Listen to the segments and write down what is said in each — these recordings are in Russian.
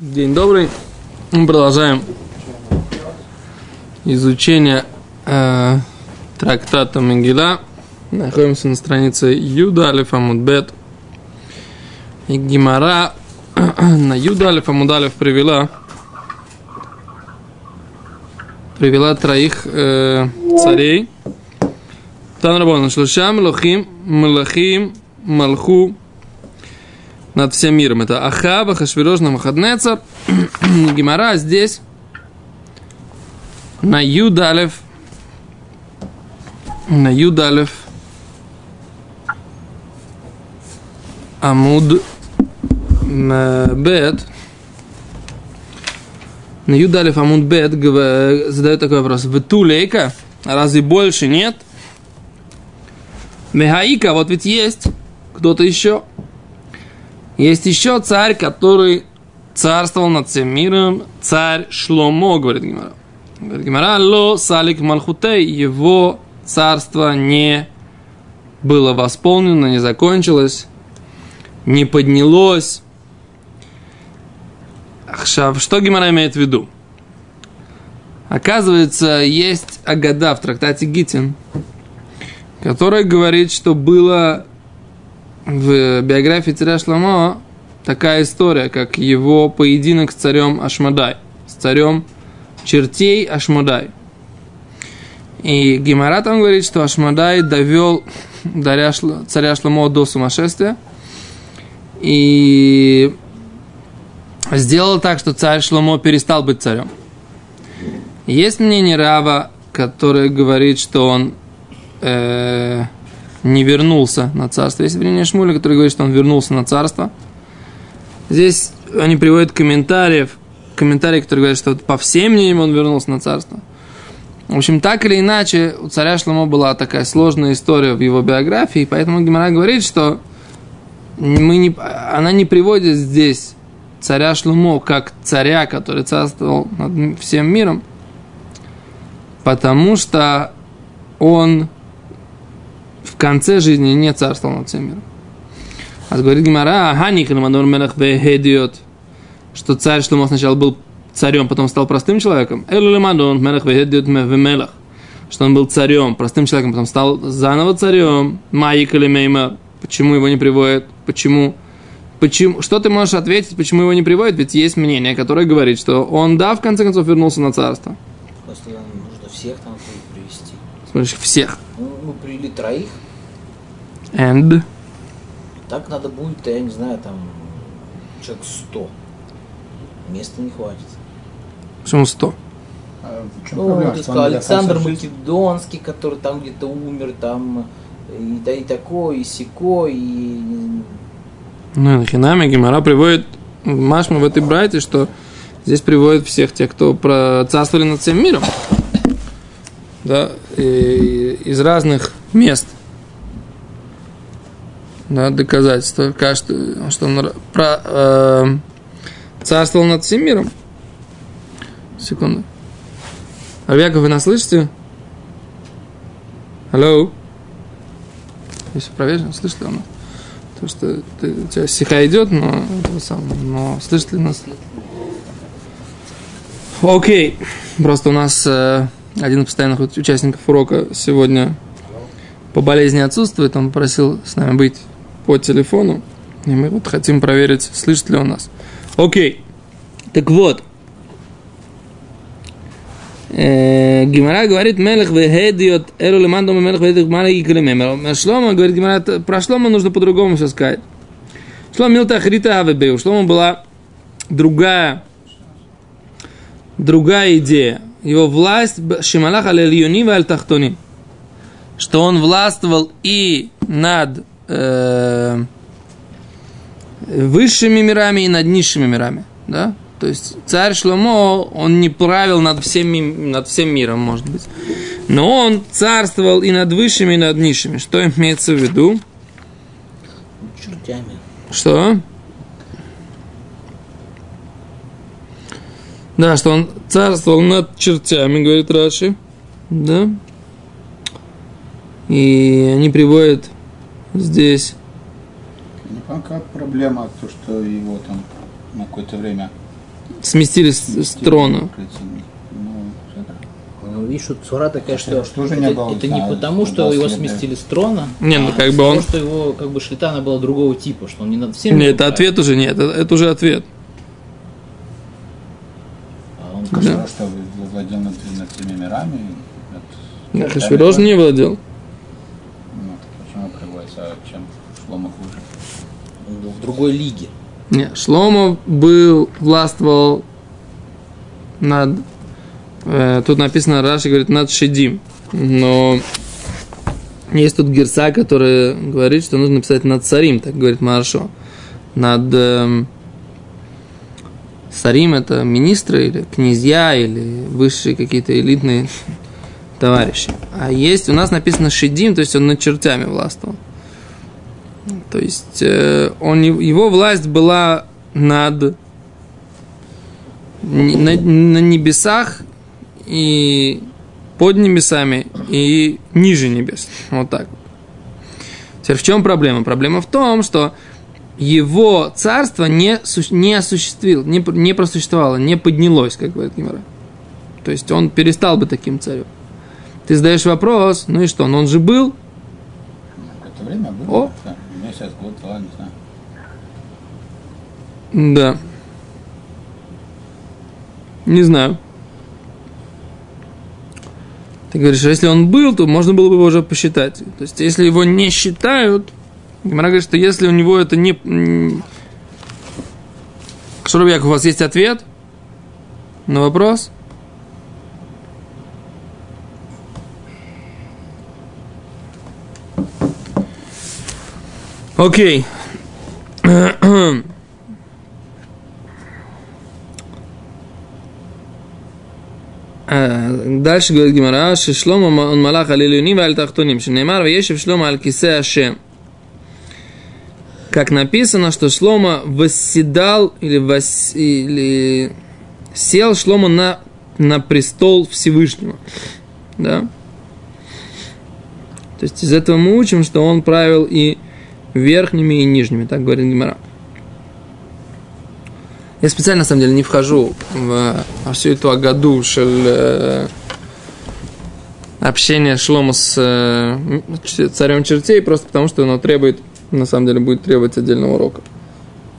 День добрый. Мы продолжаем изучение э, трактата Мегила. Находимся на странице Юда Алиф Амудбет. И Гимара на Юда Алиф Амудалев привела привела троих э, царей. Танрабон Шлушам, Лохим, Малахим, Малху, над всем миром. Это Ахава, Хашвирош, Намахаднецар. Гимара здесь на Юдалев на Юдалев Амуд Бет на Юдалев Амуд Бет задает такой вопрос. В Тулейка разве больше нет? Мехаика, вот ведь есть кто-то еще. Есть еще царь, который царствовал над всем миром, царь Шломо, говорит Гимара. Говорит Гимара, ло салик малхутей, его царство не было восполнено, не закончилось, не поднялось. Что Гимара имеет в виду? Оказывается, есть Агада в трактате Гитин, который говорит, что было в биографии царя Шламо такая история, как его поединок с царем Ашмадай, с царем чертей Ашмадай. И Гимара там говорит, что Ашмадай довел царя Шламо до сумасшествия и сделал так, что царь Шломо перестал быть царем. Есть мнение Рава, который говорит, что он э, не вернулся на царство. Есть мнение Шмуля, который говорит, что он вернулся на царство. Здесь они приводят комментариев, комментарии, которые говорят, что по всем мнениям он вернулся на царство. В общем, так или иначе, у царя Шломо была такая сложная история в его биографии, поэтому Гимара говорит, что мы не, она не приводит здесь царя Шломо как царя, который царствовал над всем миром, потому что он конце жизни не царствовал над всем миром. А говорит Гимара, Ханик Рамадор Мелах Вехедиот, что царь Шломо сначала был царем, потом стал простым человеком. Элулимадон Мелах Вехедиот Мевемелах, что он был царем, простым человеком, потом стал заново царем. Маик или Мейма, почему его не приводят, почему Почему, что ты можешь ответить, почему его не приводят? Ведь есть мнение, которое говорит, что он, да, в конце концов, вернулся на царство. Просто нужно всех там привести. Смотришь, всех. Ну, мы привели троих. And? Так надо будет, я не знаю, там, человек сто. Места не хватит. Почему сто? А в чем Ну, проблема, что сказал, Александр Македонский, который там где-то умер, там и, да, и такой, и сякой, и Ну, Хинами Гимара приводит Машма в этой брате, что здесь приводит всех тех, кто про царствовали над всем миром. Да, и из разных мест. Да, доказательства. Кажется, что он про, э, царствовал над всем миром. Секунду. Авиаков, вы нас слышите? Алло? Если проверим, слышит ли он? Потому что ты, у тебя сиха идет, но, самое, но слышит ли нас? Окей. Просто у нас э, один из постоянных участников урока сегодня по болезни отсутствует. Он попросил с нами быть по телефону. И мы вот хотим проверить, слышит ли он нас. Окей. Так вот. Э, Гимара говорит, Мелех вехедиот, эру лемандо мелех вехедиот, мара и калимемер. Шлома, говорит Гимара, про Шлома нужно по-другому все сказать. Шлома милта ахрита авебеу. У Шлома была другая, другая идея. Его власть, шималах аль-ильюни ва аль-тахтони. Что он властвовал и над э, высшими мирами, и над низшими мирами. Да? То есть царь Шломо, он не правил над всем, над всем миром, может быть. Но он царствовал и над высшими, и над низшими. Что имеется в виду? чертями. Что? Да, что он царствовал над чертями, говорит Раши. Да. И они приводят здесь Ну, а как проблема, то, что его там на какое-то время сместили с, с трона. Ну, это- Ну, видишь, что цура такая, что, Что же не это, было, это не потому, что его следует. сместили с трона, Не, ну, а как бы он- что его как бы шлита она была другого типа, что он не над всеми Нет, это ответ уже нет, это, это уже ответ. а он Да. Что, владел над, над всеми мирами? Над- Ахашвирош не владел. Ну, так почему приводится, а чем Шлома хуже? был в другой лиге. Не, Шломо был, властвовал над... э, тут написано, Раши говорит, над Шедим. Но есть тут герса, который говорит, что нужно писать над царим, так говорит Маршо. Над... эм, Сарим это министры или князья или высшие какие-то элитные товарищи. А есть, у нас написано Шедим, то есть он над чертями властвовал. То есть э, он, его власть была над на, на небесах и под небесами и ниже небес. Вот так. Теперь в чем проблема? Проблема в том, что его царство не, не осуществил, не, не просуществовало, не поднялось, как говорит Гимара. То есть он перестал бы таким царем. Ты задаешь вопрос, ну и что, ну он же был, Это время было? О. Да, месяц, год, два, не знаю. Да. Не знаю. Ты говоришь, а если он был, то можно было бы его уже посчитать. То есть, если его не считают, Гимара говорит, что если у него это не... м, Шурабьяк, у вас есть ответ на вопрос? Окей. Э, Дальше говорит Гимара, что Шлома он малах алилюним аль тахтуним, что Неймар вешев Шлома аль кисе Ашем. Как написано, что Шлома восседал или, вос- или сел Шлома на, на престол Всевышнего. Да? То есть из этого мы учим, что он правил и верхними и нижними, так говорит Гимара. Я специально, на самом деле, не вхожу в, во всю эту агаду шель, э, общения Шлома с э, царем чертей, просто потому что оно требует, на самом деле, будет требовать отдельного урока.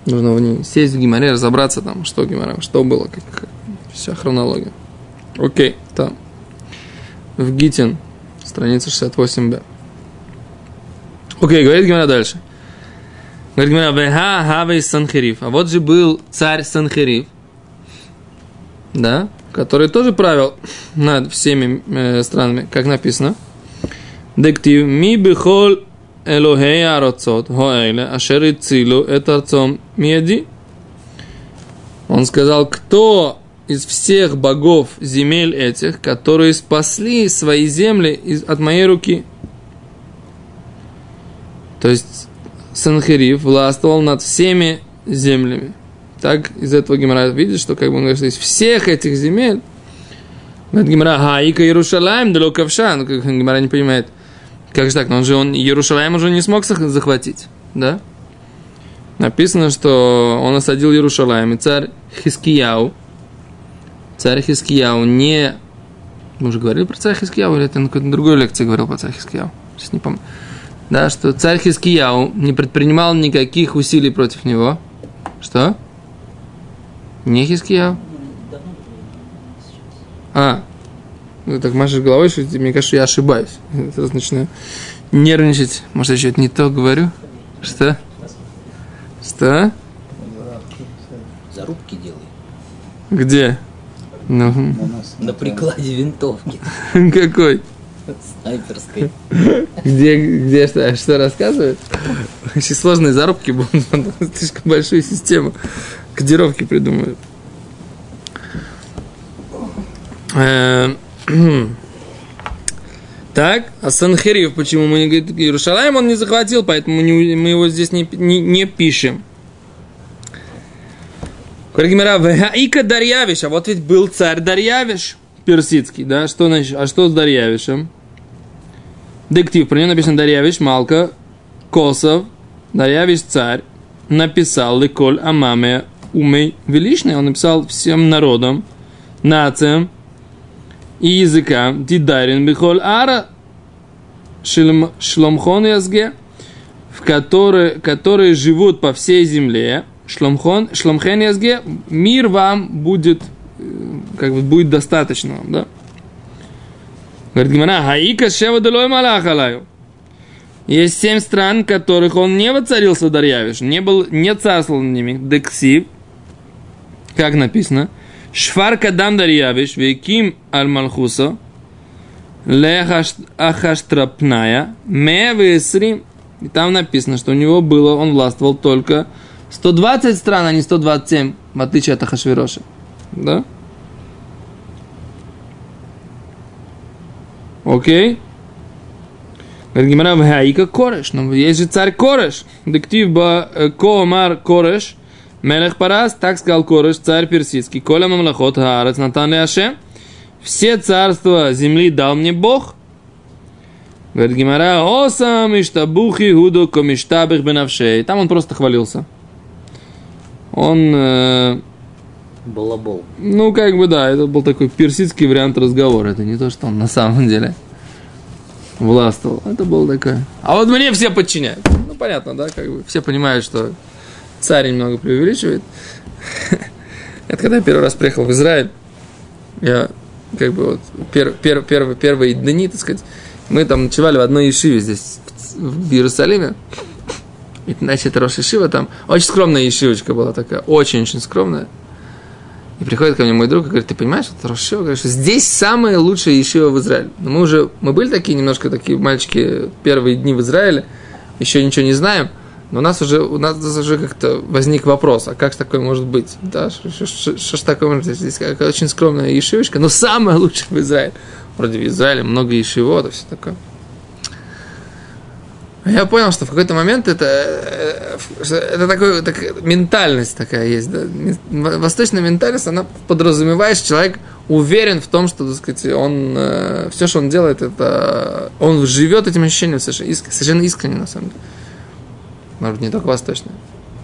Нужно в ней сесть в Гимаре, разобраться там, что Гимара, что было, как вся хронология. Окей, там. В Гитин, страница 68б. Окей, говорит Гимара дальше. Говорит Гимара, «Веха хавей Санхериф». А вот же был царь Санхериф, да, который тоже правил над всеми э, странами, как написано. Дектив ми бихол Элохей ароцот хоэле ашер ицилу это арцом меди. Он сказал, кто из всех богов земель этих, которые спасли свои земли из, от моей руки. То есть Санхериф властвовал над всеми землями. Так из этого Гимара видишь, что как бы он говорит, что из всех этих земель, говорит Гимара, Хаика Иерушалаем, Далё Ковшан, как Гимара не понимает, как же так, но он же, он Иерушалаем уже не смог захватить, да? Написано, что он осадил Иерушалаем, и царь Хискияу, царь Хискияу не... Мы уже говорили про царя Хискияу, или это на какой-то другой лекции говорил про царя Хискияу? Сейчас не помню да, что царь Хискияу не предпринимал никаких усилий против него. Что? Не Хискияу? А, ну так машешь головой, что мне кажется, я ошибаюсь. Я Сразу начинаю нервничать. Может, я что-то не то говорю? Что? Что? Зарубки делай. Где? Ну, На прикладе винтовки какой? Снайперской. Где, где что, что рассказывает? Очень сложные зарубки будут, слишком большую систему кодировки придумают. Э, Так, а Санхерив, почему мы не говорим, Иерушалаем он не захватил, поэтому не- мы его здесь не, не, не пишем. «Вегаика Дарьявиш», а вот ведь был царь Дарьявиш персидский, да, что значит, а что с Дарьявишем? Дектив, про него написано Дарьявиш, Малка, Косов, Дарьявиш царь, написал Ликоль Амаме умей величный, он написал всем народам, нациям и языкам, дидарин бихоль ара шлом- шломхон язге, в которые, которые живут по всей земле, шломхон, шломхен язге, мир вам будет, э, как бы, будет достаточно да? Говорит Гимара, хаика шева делой малах алаю. Есть семь стран, которых он не воцарился Дарьявиш, не, был, не царствовал ними. Дексив, как написано, Шфар кадам Дарьявиш, веким аль малхуса, лехаштрапная, ме весрим. И там написано, что у него было, он властвовал только 120 стран, а не 127, в отличие от Ахашвироша. Да? Окей? Говорит Гимара, Ваика Кореш. Но есть же царь Кореш. Дектив ба Коомар Кореш. Мелех Парас, так сказал Кореш, царь персидский. Коля Мамлахот Хаарец Натан Аше. Все царства земли дал мне Бог. Говорит Гимара, Осам Иштабухи Худу Комиштабих Бенавшей. Там он просто хвалился. Он, Балабол. ну, как бы, да, это был такой персидский вариант разговора. Это не то, что он на самом деле властвовал. Это был такое. А вот мне все подчиняют. Ну, понятно, да, как бы все понимают, что царь немного преувеличивает. Это когда я первый раз приехал в Израиль, я как бы вот пер, пер, пер, первые дни, так сказать, мы там ночевали в одной ешиве здесь, в Иерусалиме. И, значит, Рош Ешива там, очень скромная ешивочка была такая, очень-очень скромная. И приходит ко мне мой друг и говорит, ты понимаешь, Рош Ешива, говорит, что здесь самая лучшая ешива в Израиле. Но мы уже, мы были такие немножко такие мальчики первые дни в Израиле, еще ничего не знаем, но у нас уже, у нас уже как-то возник вопрос, а как такое может быть? Да, что, ж такое может быть? Здесь какая очень скромная ешивочка, но самая лучшая в Израиле. Вроде в Израиле много ешивот и все такое. Я понял, что в какой-то момент это, э, что это такой, так, ментальность такая есть. Да? Восточная ментальность, она подразумевает, что человек уверен в том, что, так сказать, он, э, все, что он делает, это он живет этим ощущением совершенно, иск- совершенно искренне, на самом деле. Может не только восточная.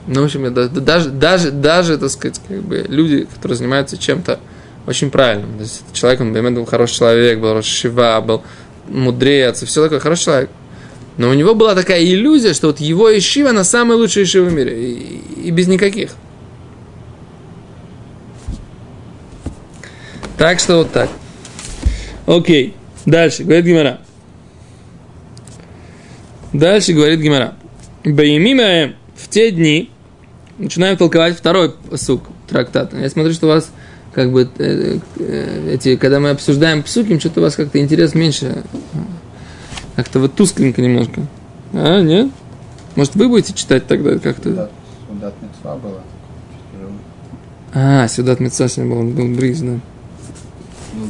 Ну, в общем, да- да- даже, даже, даже, так сказать, как бы люди, которые занимаются чем-то очень правильным. То есть, человек, он был хороший человек, был Рошива, был мудрец, все такое, хороший человек. Но у него была такая иллюзия, что вот его ишива, она самая лучшая ишива в мире. И, и без никаких. Так что вот так. Окей. Дальше. Говорит Гимара. Дальше говорит Гимара. Баимима в те дни начинаем толковать второй сук трактата. Я смотрю, что у вас как бы э, э, эти, когда мы обсуждаем псуким, что-то у вас как-то интерес меньше. Как-то вот тускленько немножко. А, нет? Может, вы будете читать тогда как-то? Судат, судат мецва было. Чуть тяжело. А, сюда от Митца сегодня был, был бриз, да. Ну,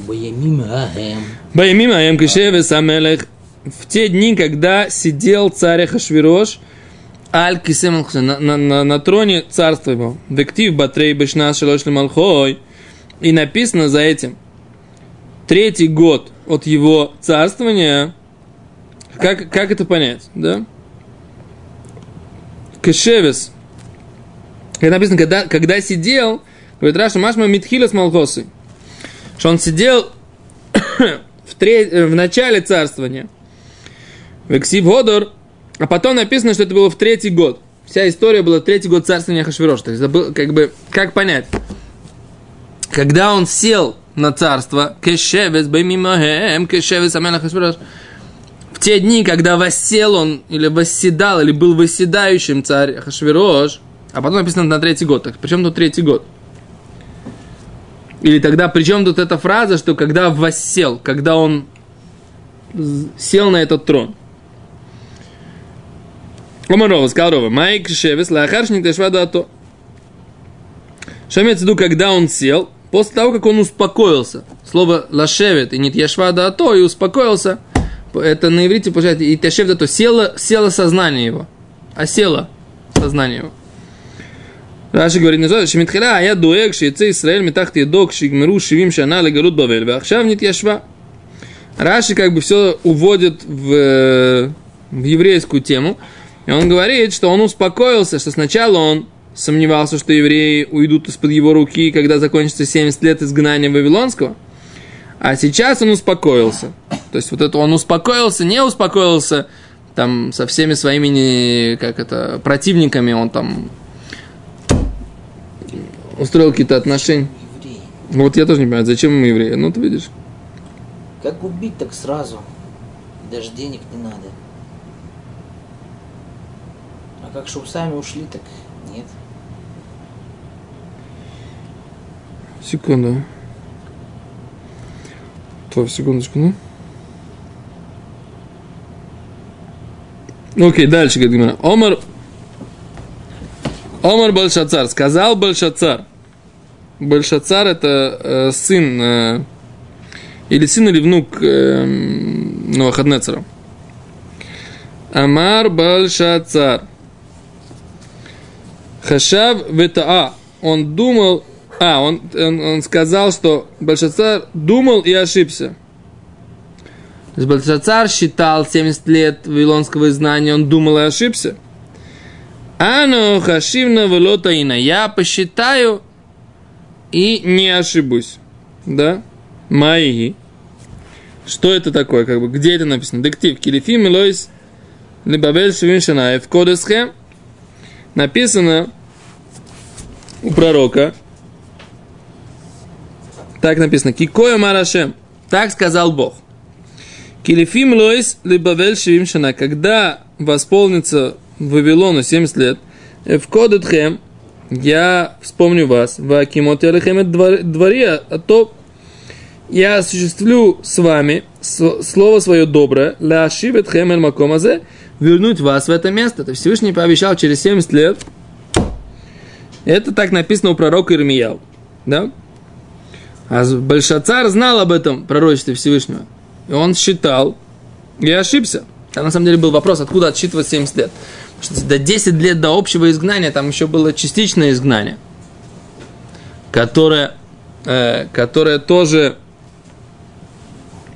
Баямим Аем Кишеве Самелех в те дни, когда сидел царь Хашвирош, Аль Кисем на, на, на, на троне царства его, Дектив Батрей Бешна Шалош Малхой, и написано за этим, третий год от его царствования, как, как это понять, да? Кешевес, как написано, когда, когда сидел, говорит Раша Машма Митхила с Малхосой, что он сидел в, тре- э, в начале царствования. В Эксив Годор, а потом написано, что это было в третий год. Вся история была третий год царствования Хашвирош. То есть, это был, как бы, как понять? Когда он сел на царство, Кешевес, Баймимахем, Кешевес, Амена Хашвирош, в те дни, когда воссел он, или восседал, или был восседающим царь Хашвирош, а потом написано на третий год. Так, причем тут третий год? Или тогда, причем тут эта фраза, что когда воссел, когда он сел на этот трон. Омарова, сказал Рова, Майк Шевес, Лахаршник Тешвадато. Что имеется в виду, когда он сел, после того, как он успокоился. Слово лашевет и нет яшвада то и успокоился это на иврите получается и тешев да то село, село сознание его. А село сознание его. Раши говорит, «Ну, не знаю, Шмитхила, а я дуэг, шицы Исраэль, метахт едок, шигмеру, шивим, шана, легарут, бавель, вахшав нет яшва. Раши как бы все уводит в, э, в еврейскую тему. И он говорит, что он успокоился, что сначала он сомневался, что евреи уйдут из-под его руки, когда закончится 70 лет изгнания Вавилонского – а сейчас он успокоился. То есть вот это он успокоился, не успокоился там со всеми своими, как это, противниками, он там устроил какие-то отношения. Евреи. Вот я тоже не понимаю, зачем ему евреи? Ну, ты видишь. Как убить так сразу? Даже денег не надо. А как чтобы сами ушли, так нет. Секунду. Так, секундочку, ну. Окей, дальше, говорит Гимара. Омар, Омар Большацар, сказал Большацар. Большацар это э, сын, э, или сын или внук э, Новохаднецера. Амар Большацар. Хашав ветаа. Он думал, а, он, он, он сказал, что Большацар думал и ошибся. То есть Большацар считал 70 лет вавилонского изгнания, он думал и ошибся. Ано хашивна велотаина. Я посчитаю и не ошибусь. Да? Маиги. Что это такое? Как бы, где это написано? Дектив. Килифим Элойс Либавель Шевин Шанаев. Кодесхе. Написано у пророка. Так написано. Кикоя Марашем. Так сказал Бог. Килифим Лойс Либавель Шевин Шана. Когда восполнится Вавилону 70 лет, в Кодетхем я вспомню вас, в Акимот Ялехем дворе, а то я осуществлю с вами слово свое доброе, ля хемель макомазе, вернуть вас в это место. То есть Всевышний пообещал через 70 лет. Это так написано у пророка Ирмияу. Да? А Большацар знал об этом пророчестве Всевышнего. И он считал и ошибся. А на самом деле был вопрос, откуда отсчитывать 70 лет. Потому что до 10 лет до общего изгнания там еще было частичное изгнание, которое, э, которое тоже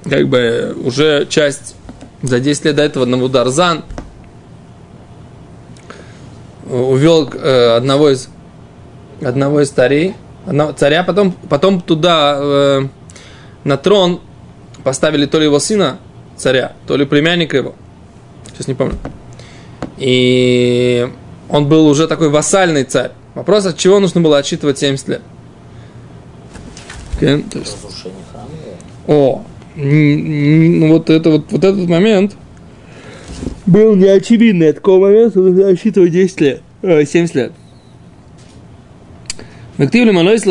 как бы уже часть за 10 лет до этого Навударзан увел э, одного из одного из одного царя, потом, потом туда э, на трон поставили то ли его сына царя, то ли племянника его. Сейчас не помню. И он был уже такой вассальный царь. Вопрос, от чего нужно было отсчитывать 70 лет? Okay. Разрушение храма. О, н- н- вот, это, вот, вот этот момент был неочевидный. От какого момента нужно отсчитывать 10 лет, э, 70 лет. וכתיב למנויס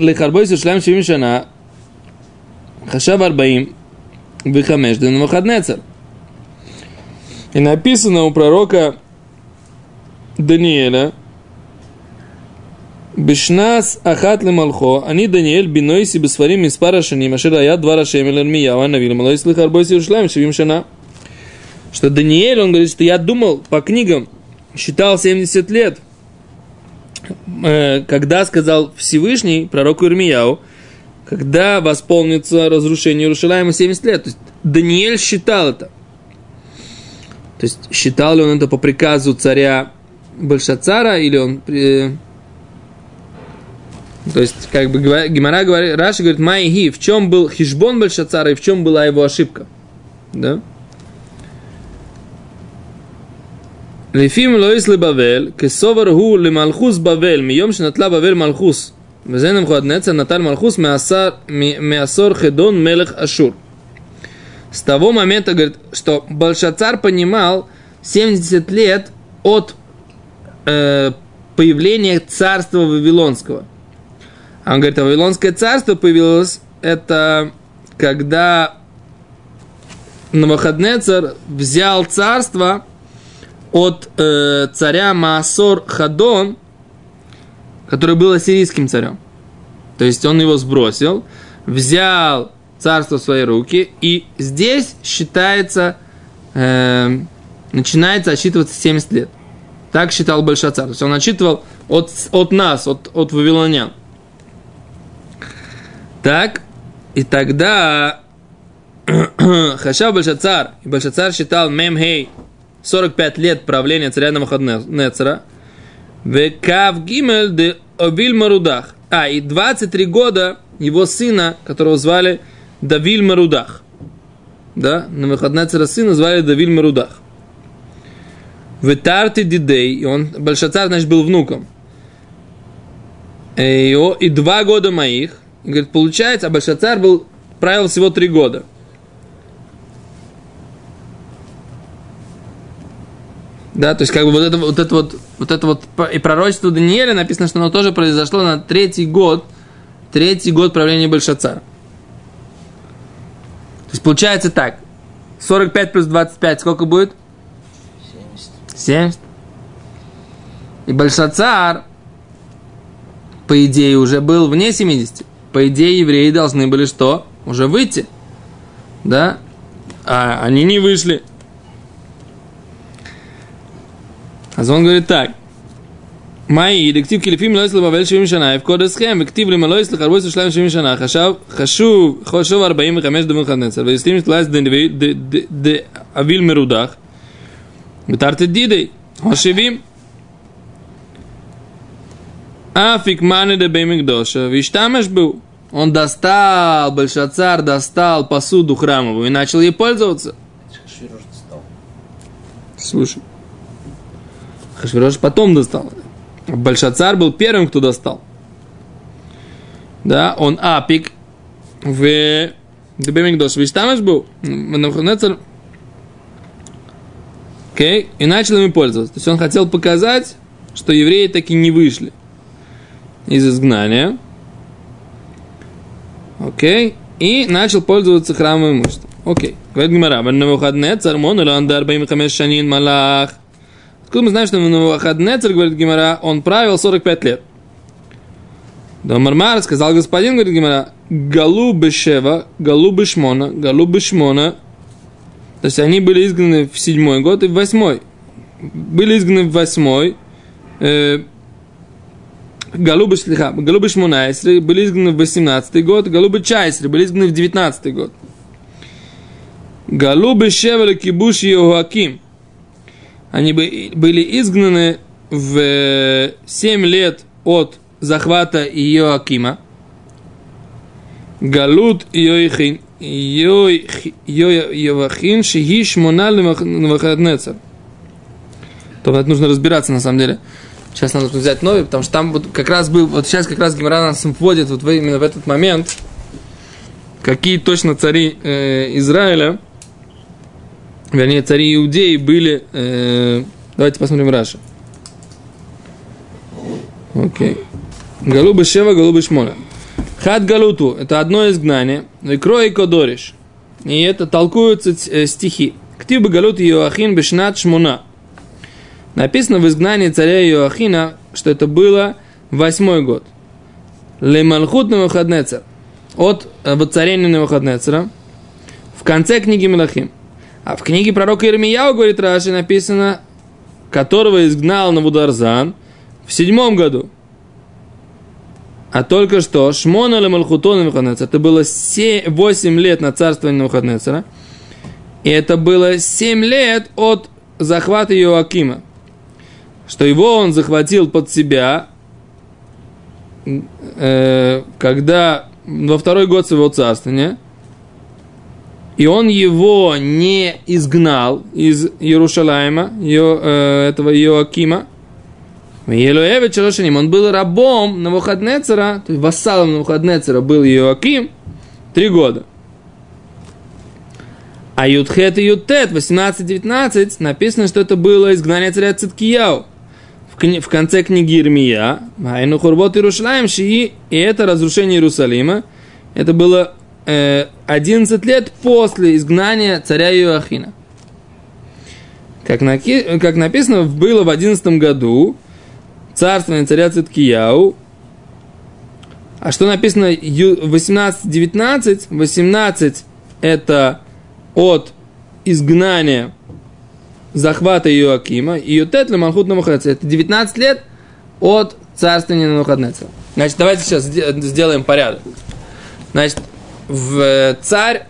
לחרבויס ירושלים 70 שנה, חשב 45 דנבוכדנצר. И написано у пророка Даниэля, Бешнас Ахат Малхо, они Даниэль Бинойси Бесварим Миспара Шаним, Ашир Аят Два Рашем Эль Навил Малойс Лихарбойс Иерушалаем Шевим Шана. Что Даниэль, он говорит, что я думал по книгам, считал 70 лет, э, когда сказал Всевышний пророку Ирмияу, когда восполнится разрушение Иерушалаема 70 лет. То есть Даниэль считал это. То есть считал ли он это по приказу царя Большацара, или он... э, то есть, как бы Гимара говорит, Раши говорит, Майги, в чем был хижбон Большацара и в чем была его ошибка? Да? Лефим лоис לבבל, כסובר הוא למלכוס בבל, מיום שנטלה בבל מלכוס, וזה נבוכדנצר נטל מלכוס מעשר- מ- מעשור חדון מלך אשור. С того момента, говорит, что Большацар понимал 70 лет от э, появления царства Вавилонского. А он говорит, а Вавилонское царство появилось, это когда Навуходнецар взял царство от э, царя Маасор Хадон, который был ассирийским царем. То есть он его сбросил, взял царство в свои руки, и здесь считается, э, начинается отсчитываться 70 лет. Так считал Большацар. То есть он отсчитывал от, от нас, от, от вавилонян. Так, и тогда Хашав Большацар, и Большацар считал Мемхей 45 лет правления царя Навуходнецера, Векав Гимель де Овиль Марудах. А, и 23 года его сына, которого звали Давиль Марудах. Да, на выходные царя сына звали Давиль Марудах. Ветарти Дидей, и он, Большацар, значит, был внуком. И, и два года моих. Говорит, получается, а Большацар был, правил всего три года. Да, то есть как бы вот это вот, это вот, вот это вот и пророчество Даниэля написано, что оно тоже произошло на третий год, третий год правления Большацара. То есть получается так, 45 плюс 25 сколько будет? 70. 70. И Большацар, по идее, уже был вне 70. По идее, евреи должны были что? Уже выйти. Да? А они не вышли. А он говорит так. מאי, דכתיב כי לפי מלוא יסלו בבל 70 שנה, יפקוד אסכם, וכתיב למלוא יסלו חרבו יסלו שלהם 70 שנה, חשב, חשוב, חשוב 45 דמות חדנצר, ויסלים שתלייס דאביל מרודח, ותרתי דידי, או 70. אפיק מאנה דבי מקדושה, והשתמש בו. Он достал, Большацар достал посуду храмовую и начал ей пользоваться. Швирош достал. Слушай. Хашвирош потом достал. Большацар был первым, кто достал. Да, он апик в Дебемикдош. Виштамаш был. Навуходнецар Окей, и начал ими пользоваться. То есть он хотел показать, что евреи таки не вышли из изгнания. Окей, и начал пользоваться храмовым имуществом. Окей. Говорит Гимара, Навуходнецар, мон или андар баим хамеш малах. Откуда мы знаем, что Навуходнецар, говорит Гимара, он правил 45 лет. Да Мармар сказал господин, говорит Гимара, Галу Бешева, Галу Бешмона, Галу Бешмона. То есть они были изгнаны в седьмой год и в восьмой. Были изгнаны в восьмой. Э, Галубы Шлиха, Галубы Шмунайсри были изгнаны в 18 год, Галубы Чайсри были изгнаны в 19 год. Галубы Шевеле Кибуш Йоаким. Они были изгнаны в 7 лет от захвата Иоакима. Галут Йоихин, Йоахин Шиги Шмонал Навахаднецар. То это нужно разбираться на самом деле. Сейчас надо взять новый, потому что там вот как раз был, вот сейчас как раз Гимара вводит вот именно в этот момент, какие точно цари э, Израиля, вернее, цари Иудеи были, э, давайте посмотрим Раша. Окей. Галубы Шева, Галубы Шмона. Хат Галуту – это одно изгнание. Викро и Кодориш. И это толкуются э, стихи. Ктибы Галут Йоахин Бешнат Шмуна – Написано в изгнании царя Иоахина, что это было восьмой год. Лемалхут Навуходнецер. От воцарения Навуходнецера. В конце книги Мелахим. А в книге пророка Ирмияу, говорит Раши, написано, которого изгнал Навударзан в седьмом году. А только что Шмона Лемалхутон Навуходнецер. Это было 7, 8 лет на царствование Навуходнецера. И это было 7 лет от захвата Иоакима что его он захватил под себя, э, когда во второй год своего царствования, и он его не изгнал из Иерушалайма, Йо, э, этого Иоакима, он был рабом Навуходнецера, то есть вассалом Навуходнецера был Иоаким три года. А Ютхет и Ютет 18-19 написано, что это было изгнание царя Циткияу. В, кни- в конце книги Ирмия, Айну Хурбот Иерушалаем, Шии, и это разрушение Иерусалима, это было э, 11 лет после изгнания царя Иоахина. Как, наки- как написано, было в 11 году царствование царя Циткияу, а что написано 18-19? 18 это от изгнания захвата Иоакима, и Ютет Ламанхут Намухаднецер. Это 19 лет от царствования Намухаднецера. Значит, давайте сейчас сделаем порядок. Значит, в царь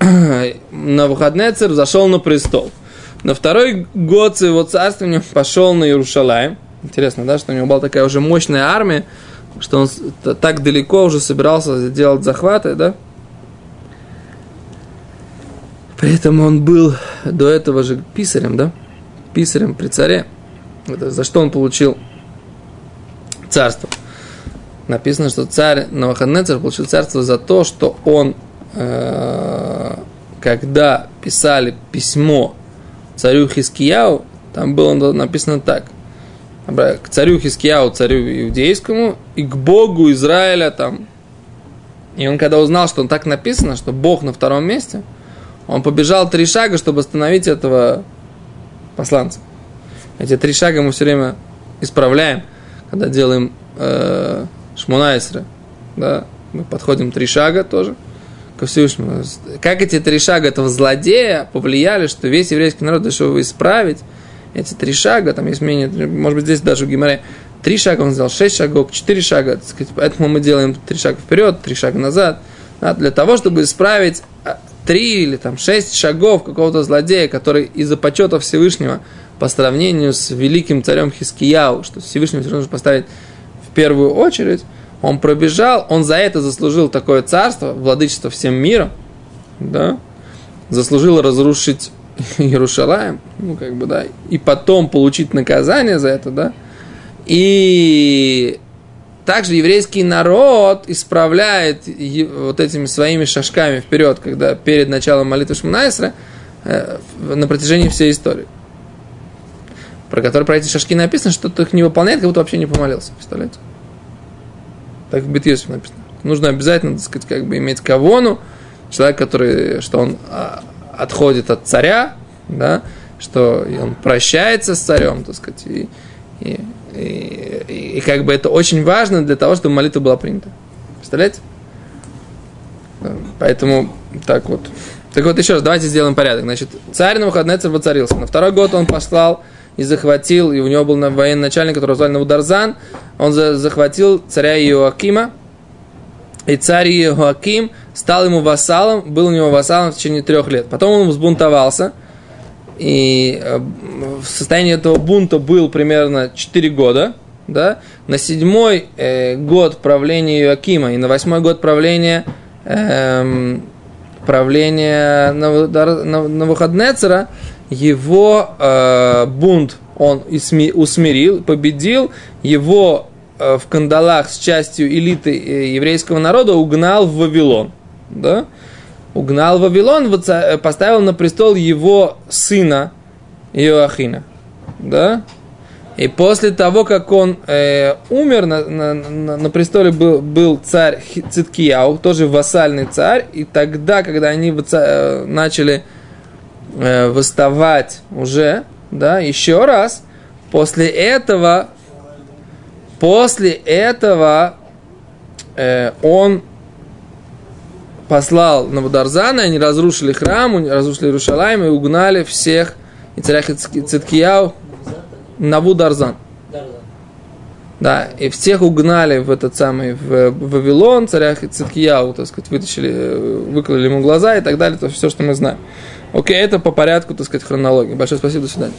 Навуходнецер зашел на престол. На второй год своего царствования пошел на Иерушалаем, Интересно, да, что у него была такая уже мощная армия, что он так далеко уже собирался делать захваты, да? При этом он был до этого же писарем, да? Писарем при царе. Это за что он получил царство? Написано, что царь Навуходоносор получил царство за то, что он, э, когда писали письмо царю Хискияу, там было написано так. К царю Хискияу, царю иудейскому, и к Богу Израиля там. И он когда узнал, что он так написано, что Бог на втором месте, он побежал три шага, чтобы остановить этого посланца. Эти три шага мы все время исправляем, когда делаем э, шмунайсры. Да? Мы подходим три шага тоже ко Всевышнему. Как эти три шага этого злодея повлияли, что весь еврейский народ решил его исправить, эти три шага, там есть мнение, может быть, здесь даже в Гимаре, три шага он сделал, шесть шагов, четыре шага, так сказать, поэтому мы делаем три шага вперед, три шага назад, да, для того, чтобы исправить а, три или там шесть шагов какого-то злодея, который из-за почета Всевышнего по сравнению с великим царем Хискияу, что Всевышнего все равно поставить первую очередь, он пробежал, он за это заслужил такое царство, владычество всем миром, да, заслужил разрушить Иерушалаем, ну, как бы, да, и потом получить наказание за это, да, и также еврейский народ исправляет вот этими своими шажками вперед, когда перед началом молитвы Шмунайсра э, на протяжении всей истории. Про который про эти шажки написано, что кто их не выполняет, как будто вообще не помолился. Представляете? Так в Бетьесов написано. Нужно обязательно, так сказать, как бы иметь кавону, человек, который, что он а, отходит от царя, да, что он прощается с царем, так сказать, и, и, и, и, как бы это очень важно для того, чтобы молитва была принята. Представляете? Поэтому так вот. Так вот, еще раз, давайте сделаем порядок. Значит, царь на выходные воцарился. На второй год он послал и захватил, и у него был на- военный начальник, который звали Навударзан, он за- захватил царя Иоакима, и царь Иоаким стал ему вассалом, был у него вассалом в течение трех лет. Потом он взбунтовался, и э, в состоянии этого бунта был примерно 4 года, да, на седьмой э, год правления Иоакима и на восьмой год правления эм, правления Навудар- Нав- Навуходнецера его э, бунт он усмирил, победил, его э, в кандалах с частью элиты э, еврейского народа угнал в Вавилон. Да? Угнал в Вавилон, э, поставил на престол его сына Иоахина. Да? И после того, как он э, умер, на, на, на, на престоле был, был царь Циткияу, тоже вассальный царь, и тогда, когда они э, начали э, восставать уже, да, еще раз, после этого, после этого э, он послал Навударзана, они разрушили храм, разрушили Иерушалаем и угнали всех, и царя Циткияу, Навударзан. Да, и всех угнали в этот самый в Вавилон, царя Циткияу, так сказать, вытащили, э, выкололи ему глаза и так далее, то все, что мы знаем. Окей, это по порядку, так сказать, хронологии. Большое спасибо, до свидания.